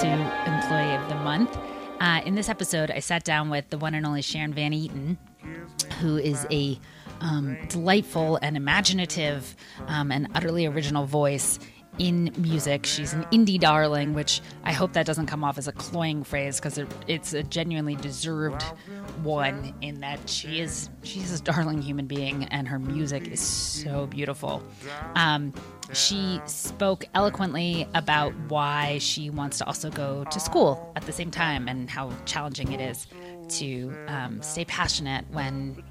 To Employee of the Month. Uh, in this episode, I sat down with the one and only Sharon Van Etten, who is a um, delightful and imaginative um, and utterly original voice in music. She's an indie darling, which I hope that doesn't come off as a cloying phrase because it, it's a genuinely deserved one. In that she is she's a darling human being, and her music is so beautiful. Um, she spoke eloquently about why she wants to also go to school at the same time and how challenging it is to um, stay passionate when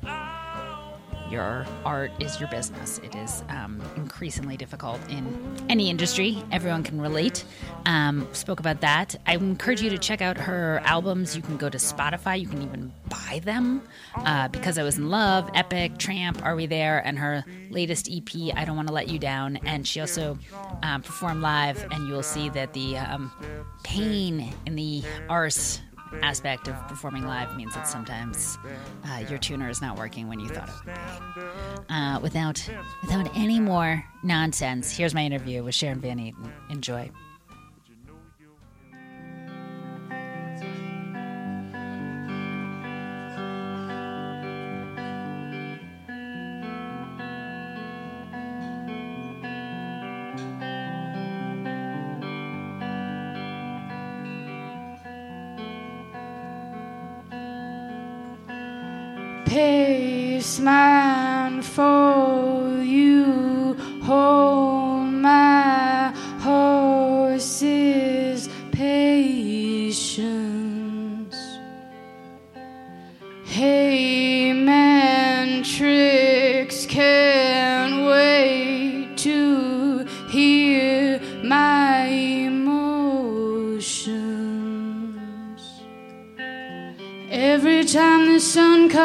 your art is your business. It is um, increasingly difficult in any industry. Everyone can relate. Um, spoke about that. I encourage you to check out her albums. You can go to Spotify. You can even buy them. Uh, because I was in love, Epic, Tramp, Are We There, and her latest EP, I Don't Want to Let You Down. And she also um, performed live, and you will see that the um, pain in the arse aspect of performing live means that sometimes uh, your tuner is not working when you thought it would be. Uh, without without any more nonsense, here's my interview with Sharon Van Etten. Enjoy.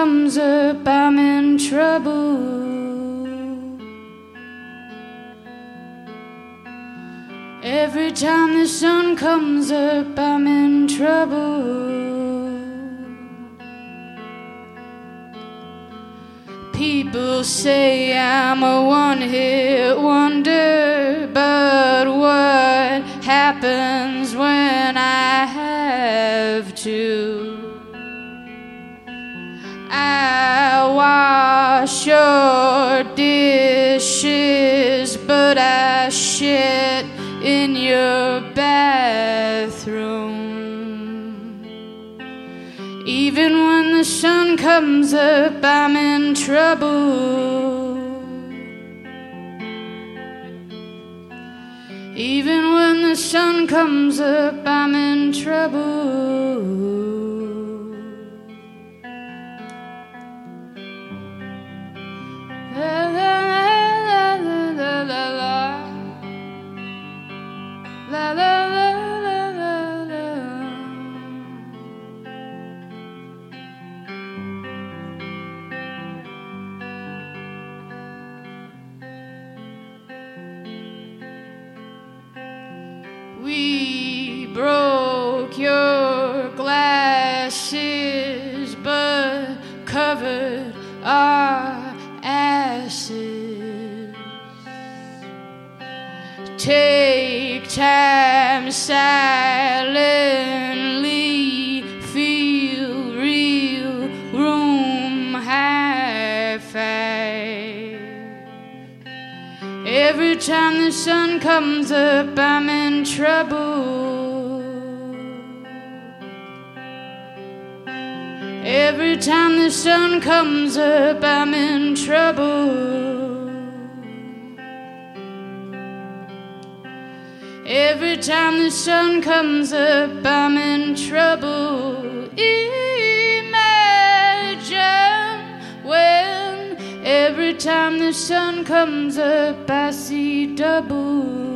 Comes up, I'm in trouble. Every time the sun comes up, I'm in trouble. People say I'm a one hit wonder, but what happens when I have to? Your bathroom. Even when the sun comes up, I'm in trouble. Even when the sun comes up, I'm in trouble. Every time the sun comes up, I'm in trouble. Every time the sun comes up, I'm in trouble. Every time the sun comes up, I'm in trouble. Imagine every time the sun comes up, I see double.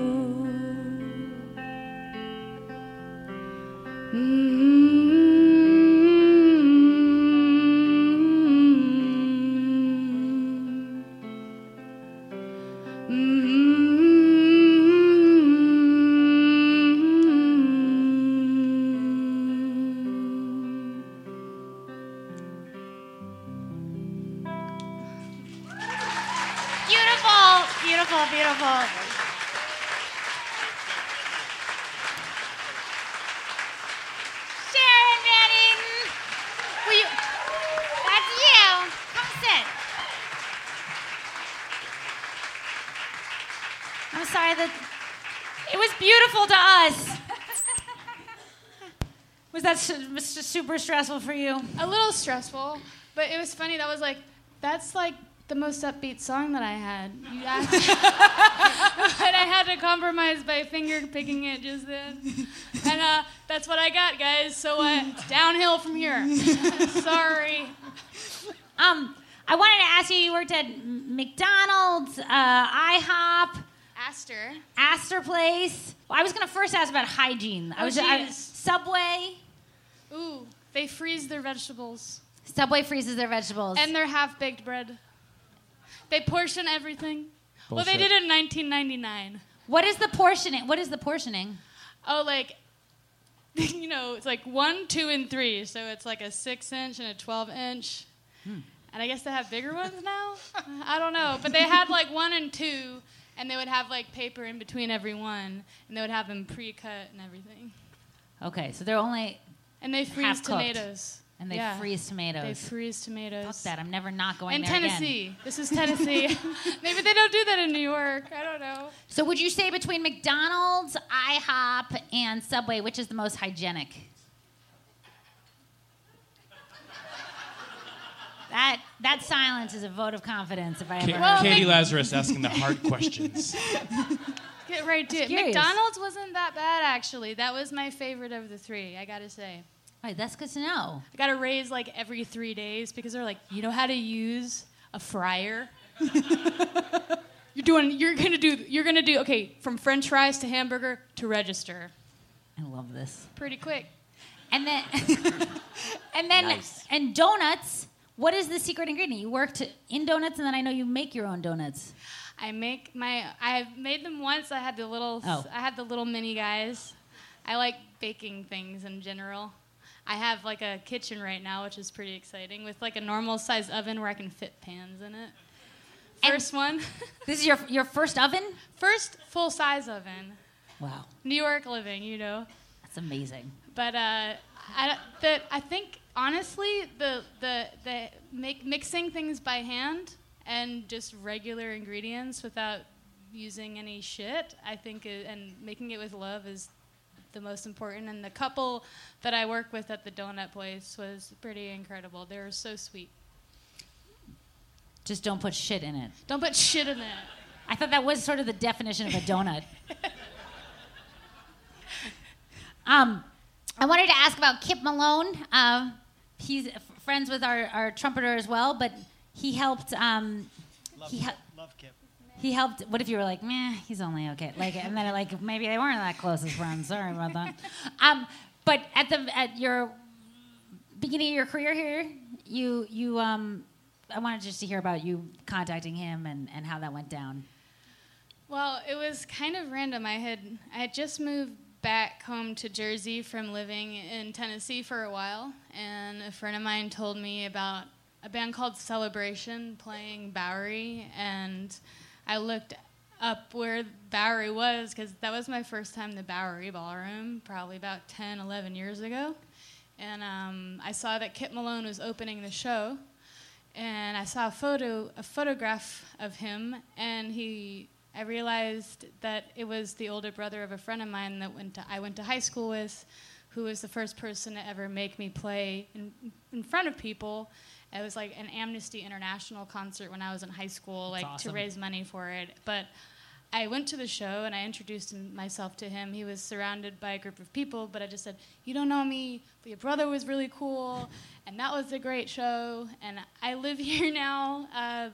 That su- was super stressful for you? A little stressful, but it was funny. That was like, that's like the most upbeat song that I had. But I had to compromise by finger picking it just then, and uh, that's what I got, guys. So uh, downhill from here. Sorry. Um, I wanted to ask you. You worked at McDonald's, uh, IHOP, Astor. Astor Place. Well, I was gonna first ask about hygiene. I Oh, was I, jeez. Subway. Ooh, they freeze their vegetables Subway freezes their vegetables. and their half-baked bread. They portion everything. Well, they did it in 1999. what is the portioning? What is the portioning? Oh, like, you know, it's like one, two, and three. So it's like a six inch and a 12 inch. Hmm. And I guess they have bigger ones now? I don't know. But they had like one and two, and they would have like paper in between every one, and they would have them pre cut and everything. Okay, so they're only And they freeze tomatoes. and they Yeah. freeze tomatoes. They freeze tomatoes. Fuck that! I'm never not going In there again. Tennessee. This is Tennessee. Maybe they don't do that in New York. I don't know. So would you say between McDonald's, IHOP, and Subway, which is the most hygienic? That that silence is a vote of confidence if I ever Ka- heard. Well, Katie Mc- Lazarus asking the hard questions. Get right to it. curious. McDonald's wasn't that bad, actually. That was my favorite of the three, I gotta say. Right, that's good to know. I got to raise like every three days because they're like, you know how to use a fryer? you're doing. You're gonna do. You're gonna do. Okay, from French fries to hamburger to register. I love this. Pretty quick. And then, and then, and donuts. What is the secret ingredient? You worked in donuts, and then I know you make your own donuts. I make my. I've made them once. I had the little. Oh. I had the little mini guys. I like baking things in general. I have like a kitchen right now, which is pretty exciting, with like a normal size oven where I can fit pans in it. And- First one, This is your your first oven. first full size oven. Wow, New York living, you know. that's amazing. But uh, I, the, I think honestly, the the the make, mixing things by hand and just regular ingredients without using any shit, I think, i and making it with love is the most important. And the couple that I work with at the donut place was pretty incredible. They were so sweet. Just don't put shit in it. Don't put shit in it. I thought that was sort of the definition of a donut. um, I wanted to ask about Kyp Malone. Uh, he's friends with our, our trumpeter as well, but he helped. Um, he hel- Love Kyp. He helped. What if you were like, meh, he's only okay. Like, and then like maybe they weren't that close as friends. Sorry about that. Um, but at the at your beginning of your career here, you you um, I wanted just to hear about you contacting him and, and how that went down. Well, it was kind of random. I had I had just moved back home to Jersey from living in Tennessee for a while, and a friend of mine told me about a band called Celebration playing Bowery, and I looked up where Bowery was because that was my first time the Bowery Ballroom, probably about 10, 11 years ago. And um, I saw that Kyp Malone was opening the show, and I saw a photo, a photograph of him, and he. I realized that it was the older brother of a friend of mine that went to, I went to high school with, who was the first person to ever make me play in, in front of people. It was like an Amnesty International concert when I was in high school, like awesome. to raise money for it. But I went to the show and I introduced him, myself to him. He was surrounded by a group of people, but I just said, "You don't know me, but your brother was really cool, and that was a great show." And I live here now. Uh,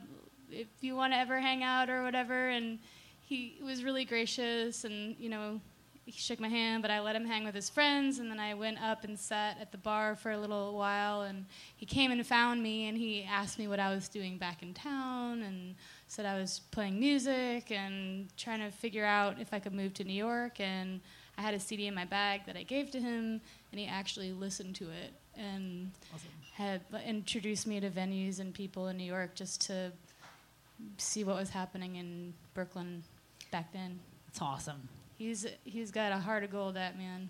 if you want to ever hang out or whatever. And he was really gracious, and you know, he shook my hand, but I let him hang with his friends. And then I went up and sat at the bar for a little while. And he came and found me, and he asked me what I was doing back in town, and said I was playing music and trying to figure out if I could move to New York. And I had a CD in my bag that I gave to him, and he actually listened to it and had introduced me to venues and people in New York just to see what was happening in Brooklyn back then. It's awesome. He's he's got a heart of gold, that man.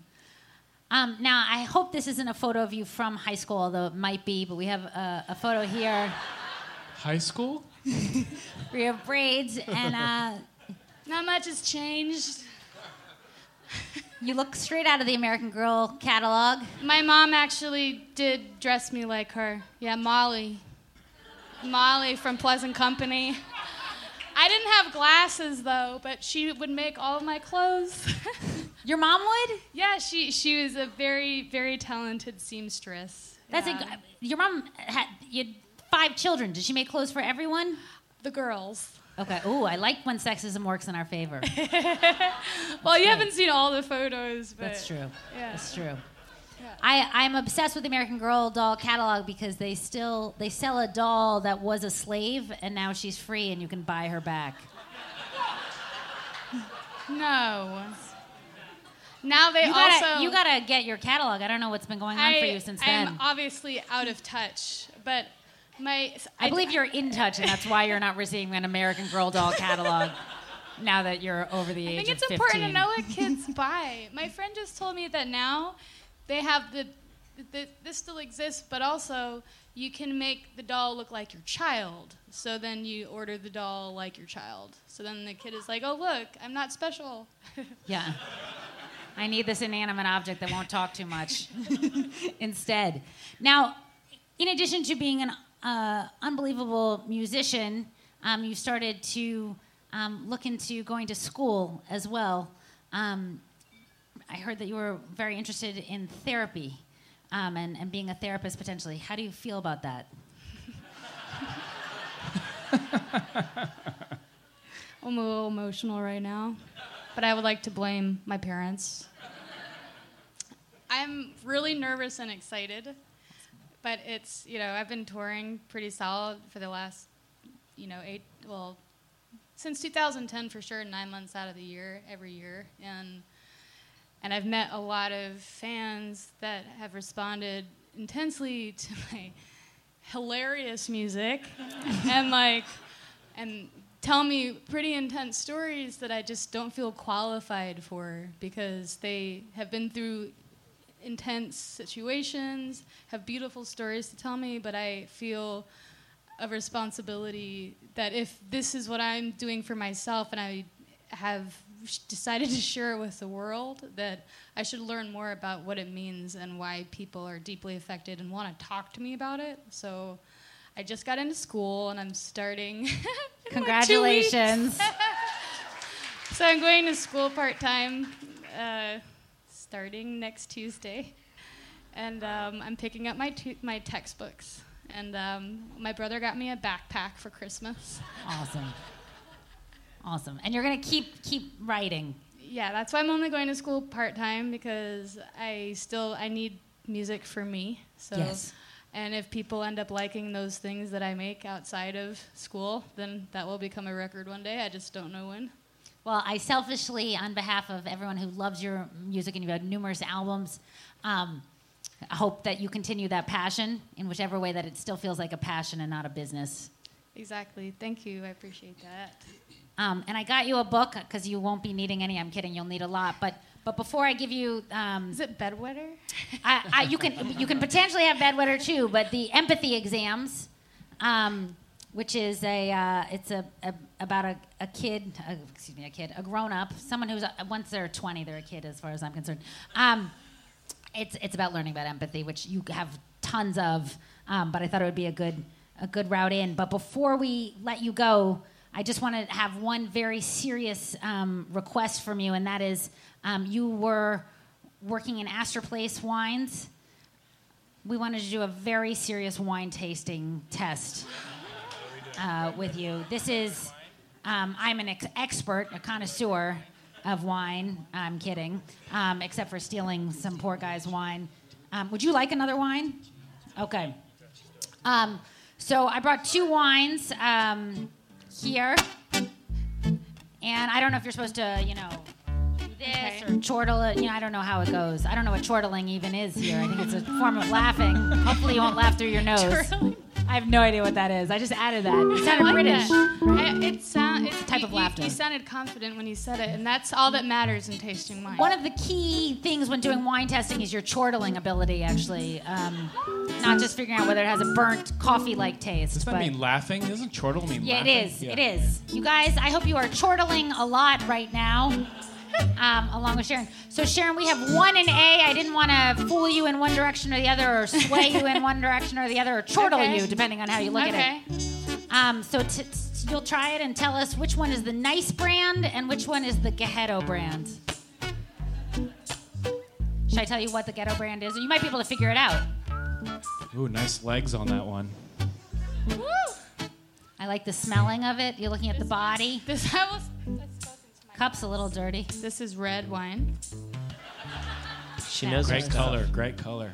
Um, now, I hope this isn't a photo of you from high school, although it might be, but we have a, a photo here High school? we have braids and uh, Not much has changed. you look straight out of the American Girl catalog. My mom actually did dress me like her. Yeah, Molly. Molly from Pleasant Company. I didn't have glasses though, but she would make all of my clothes. Your mom would? yeah, she she was a very very talented seamstress. That's yeah. a, your mom had you had five children. Did she make clothes for everyone? the girls. Okay. Ooh, I like when sexism works in our favor. Well, you haven't seen all the photos, but That's true. Yeah. That's true. I, I'm obsessed with the American Girl doll catalog because they still they sell a doll that was a slave and now she's free and you can buy her back. No. Now they You gotta, also you gotta get your catalog. I don't know what's been going on I, for you since then. I'm obviously out of touch, but my I believe you're in touch, and that's why you're not receiving an American Girl doll catalog now that you're over the I age I think it's of 15. important to know what kids buy. My friend just told me that now they have the, the this still exists, but also you can make the doll look like your child. So then you order the doll like your child. So then the kid is like, "Oh look, I'm not special." Yeah. I need this inanimate object that won't talk too much instead. Now, in addition to being an uh, unbelievable musician, um, you started to um, look into going to school as well. Um, I heard that you were very interested in therapy um, and, and being a therapist potentially. How do you feel about that? I'm a little emotional right now, but I would like to blame my parents. I'm really nervous and excited, but it's, you know, I've been touring pretty solid for the last, you know, eight, well, since 2010 for sure, nine months out of the year, every year. And, and I've met a lot of fans that have responded intensely to my hilarious music and like and tell me pretty intense stories that I just don't feel qualified for because they have been through intense situations, have beautiful stories to tell me, but I feel a responsibility that if this is what I'm doing for myself and I have decided to share it with the world, that I should learn more about what it means and why people are deeply affected and want to talk to me about it. So I just got into school and I'm starting. in like two weeks. Congratulations. So I'm going to school part time, uh, starting next Tuesday, and um, I'm picking up my tu- my textbooks. And um, my brother got me a backpack for Christmas. awesome. Awesome. And you're going to keep keep writing. Yeah, that's why I'm only going to school part time because I still I need music for me. So Yes. and if people end up liking those things that I make outside of school, then that will become a record one day. I just don't know when. Well, I selfishly, on behalf of everyone who loves your music and you've had numerous albums, um, hope that you continue that passion in whichever way that it still feels like a passion and not a business. Exactly. Thank you. I appreciate that. Um, and I got you a book because you won't be needing any. I'm kidding. You'll need a lot. But but before I give you, um, Is it bedwetter? I, I, you can you can potentially have bedwetter too. But the empathy exams, um, which is a uh, it's a, a about a, a kid, uh, excuse me, a kid, a grown up, someone who's uh, once they're 20, they're a kid as far as I'm concerned. Um, it's it's about learning about empathy, which you have tons of. Um, but I thought it would be a good a good route in. But before we let you go, I just want to have one very serious um, request from you, and that is um, you were working in Astor Place Wines. We wanted to do a very serious wine tasting test. uh, with you. This is, um, I'm an ex- expert, a connoisseur of wine. I'm kidding, um, except for stealing some poor guy's wine. Um, would you like another wine? Okay. Um, so I brought two wines here, and I don't know if you're supposed to, you know, do this Okay. or chortle it. You know, I don't know how it goes. I don't know what chortling even is here. I think it's a form of laughing. Hopefully, you won't laugh through your nose. Chortling? I have no idea what that is. I just added that. It I sounded like British. that. I, it sound, it's type you, of laughter. You, sounded confident when you said it, and that's all that matters in tasting wine. One of the key things when doing wine testing is your chortling ability, actually. Um, not just figuring out whether it has a burnt coffee-like taste. Does that but- mean laughing? Doesn't chortle mean Yeah, laughing? it is. It is. You guys, I hope you are chortling a lot right now, um, along with Sharon. So, Sharon, we have one in A. I didn't want to fool you in one direction or the other, or sway you in one direction or the other, or chortle Okay. you, depending on how you look okay. at it. Um, so, t- t- you'll try it and tell us which one is the nice brand and which one is the Ghetto brand. Should I tell you what the Ghetto brand is? Or you might be able to figure it out. Ooh, nice legs on that one. Woo! I like the smelling of it. You're looking at the body. This I was. Cup's a little dirty. This is red wine. She knows her Great stuff. color, great color.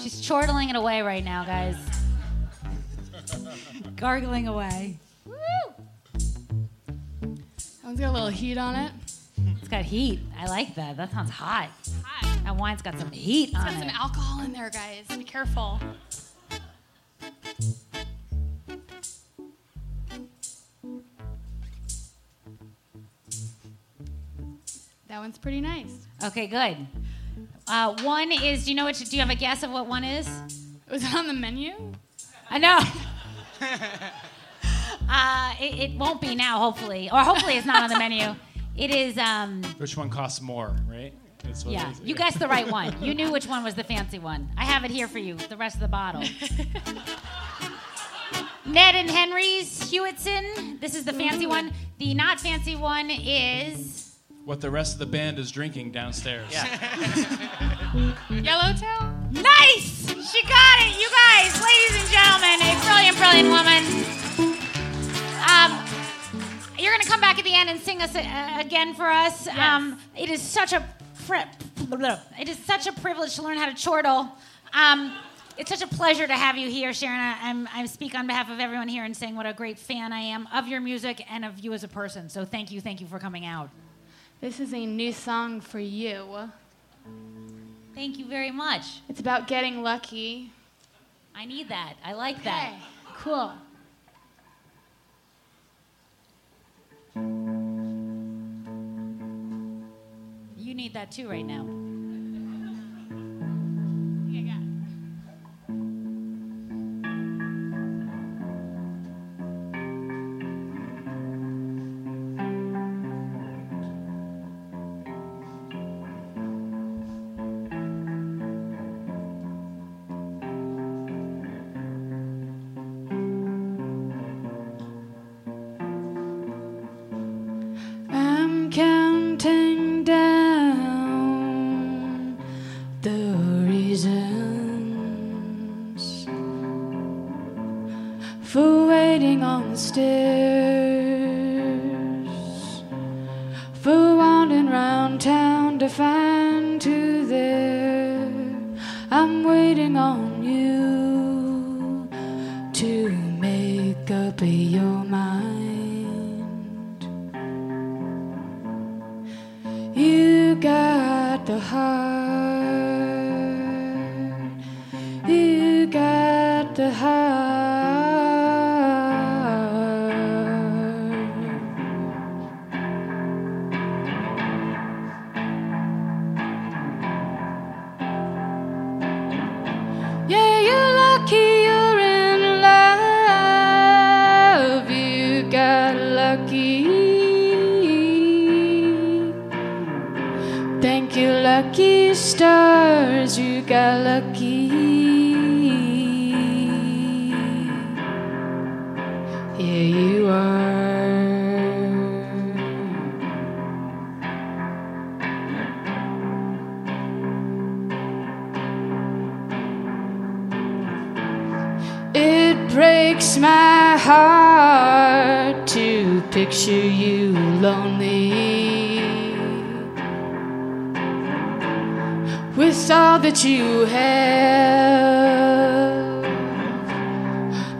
She's chortling it away right now, guys. Gargling away. Woo! That one's got a little heat on it. It's got heat. I like that. That sounds hot. Hot. That wine's got some heat It's on got some alcohol in there, guys. Be careful. That one's pretty nice. Okay, good. Uh, one is. Do you know what? Do you have a guess of what one is? Was it on the menu? I know. uh, it, it won't be now, hopefully, or hopefully it's not on the menu. It is. Um, Which one costs more, right? That's what yeah, it is. you guessed the right one. You knew which one was the fancy one. I have it here for you. The rest of the bottle. Ned and Henry's Hewitson. This is the fancy one. The not fancy one is. What the rest of the band is drinking downstairs. Yellowtail? Nice! She got it, you guys, ladies and gentlemen, a brilliant, brilliant woman. Um, you're gonna come back at the end and sing us uh, again for us. Um, it is such a pri- it is such a privilege to learn how to chortle. Um, it's such a pleasure to have you here, Sharon. I, I'm, I speak on behalf of everyone here and saying what a great fan I am of your music and of you as a person. So thank you, thank you for coming out. This is a new song for you. Thank you very much. It's about getting lucky. I need that. I like that. Cool. You need that too right now. Thank you, lucky stars. You got lucky. Yeah, you are. It breaks breaks my heart to picture you lonely with all that you have,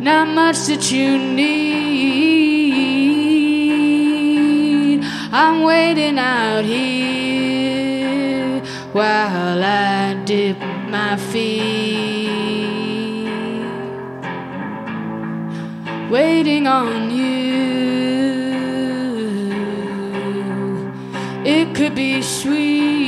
not much that you need. I'm waiting out here while I dip my feet. waiting on you. It could be sweet.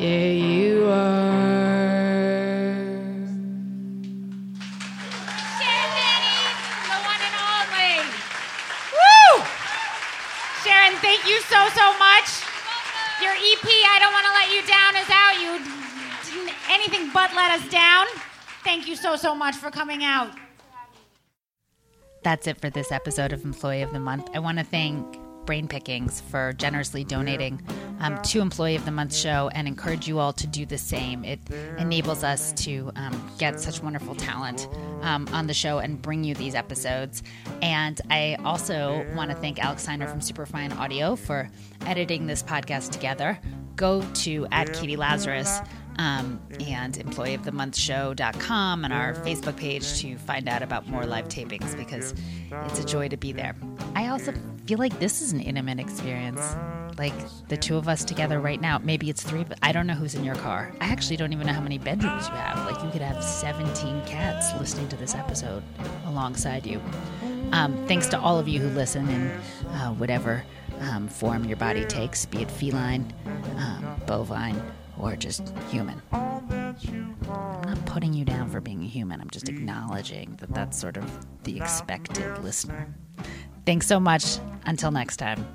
Yeah, you are. Sharon Etten, the one and only. Woo! Sharon, thank you so, so much. Your EP, I Don't Want to Let You Down, is out. You didn't anything but let us down. Thank you so, so much for coming out. That's it for this episode of Employee of the Month. I want to thank Brain Pickings for generously donating um, to Employee of the Month show and encourage you all to do the same. It enables us to um, get such wonderful talent um, on the show and bring you these episodes. And I also want to thank Alex Steiner from Superfine Audio for editing this podcast together. Go to at Katie Lazarus um, and employee of the month show.com and our Facebook page to find out about more live tapings because it's a joy to be there. I also feel like this is an intimate experience. Like the two of us together right now. Maybe it's three, but I don't know who's in your car. I actually don't even know how many bedrooms you have. Like you could have 17 cats listening to this episode alongside you. Um, thanks to all of you who listen in uh, whatever um, form your body takes, be it feline, um, bovine, or just human. I'm not putting you down for being a human. I'm just acknowledging that that's sort of the expected listener. Thanks so much. Until next time.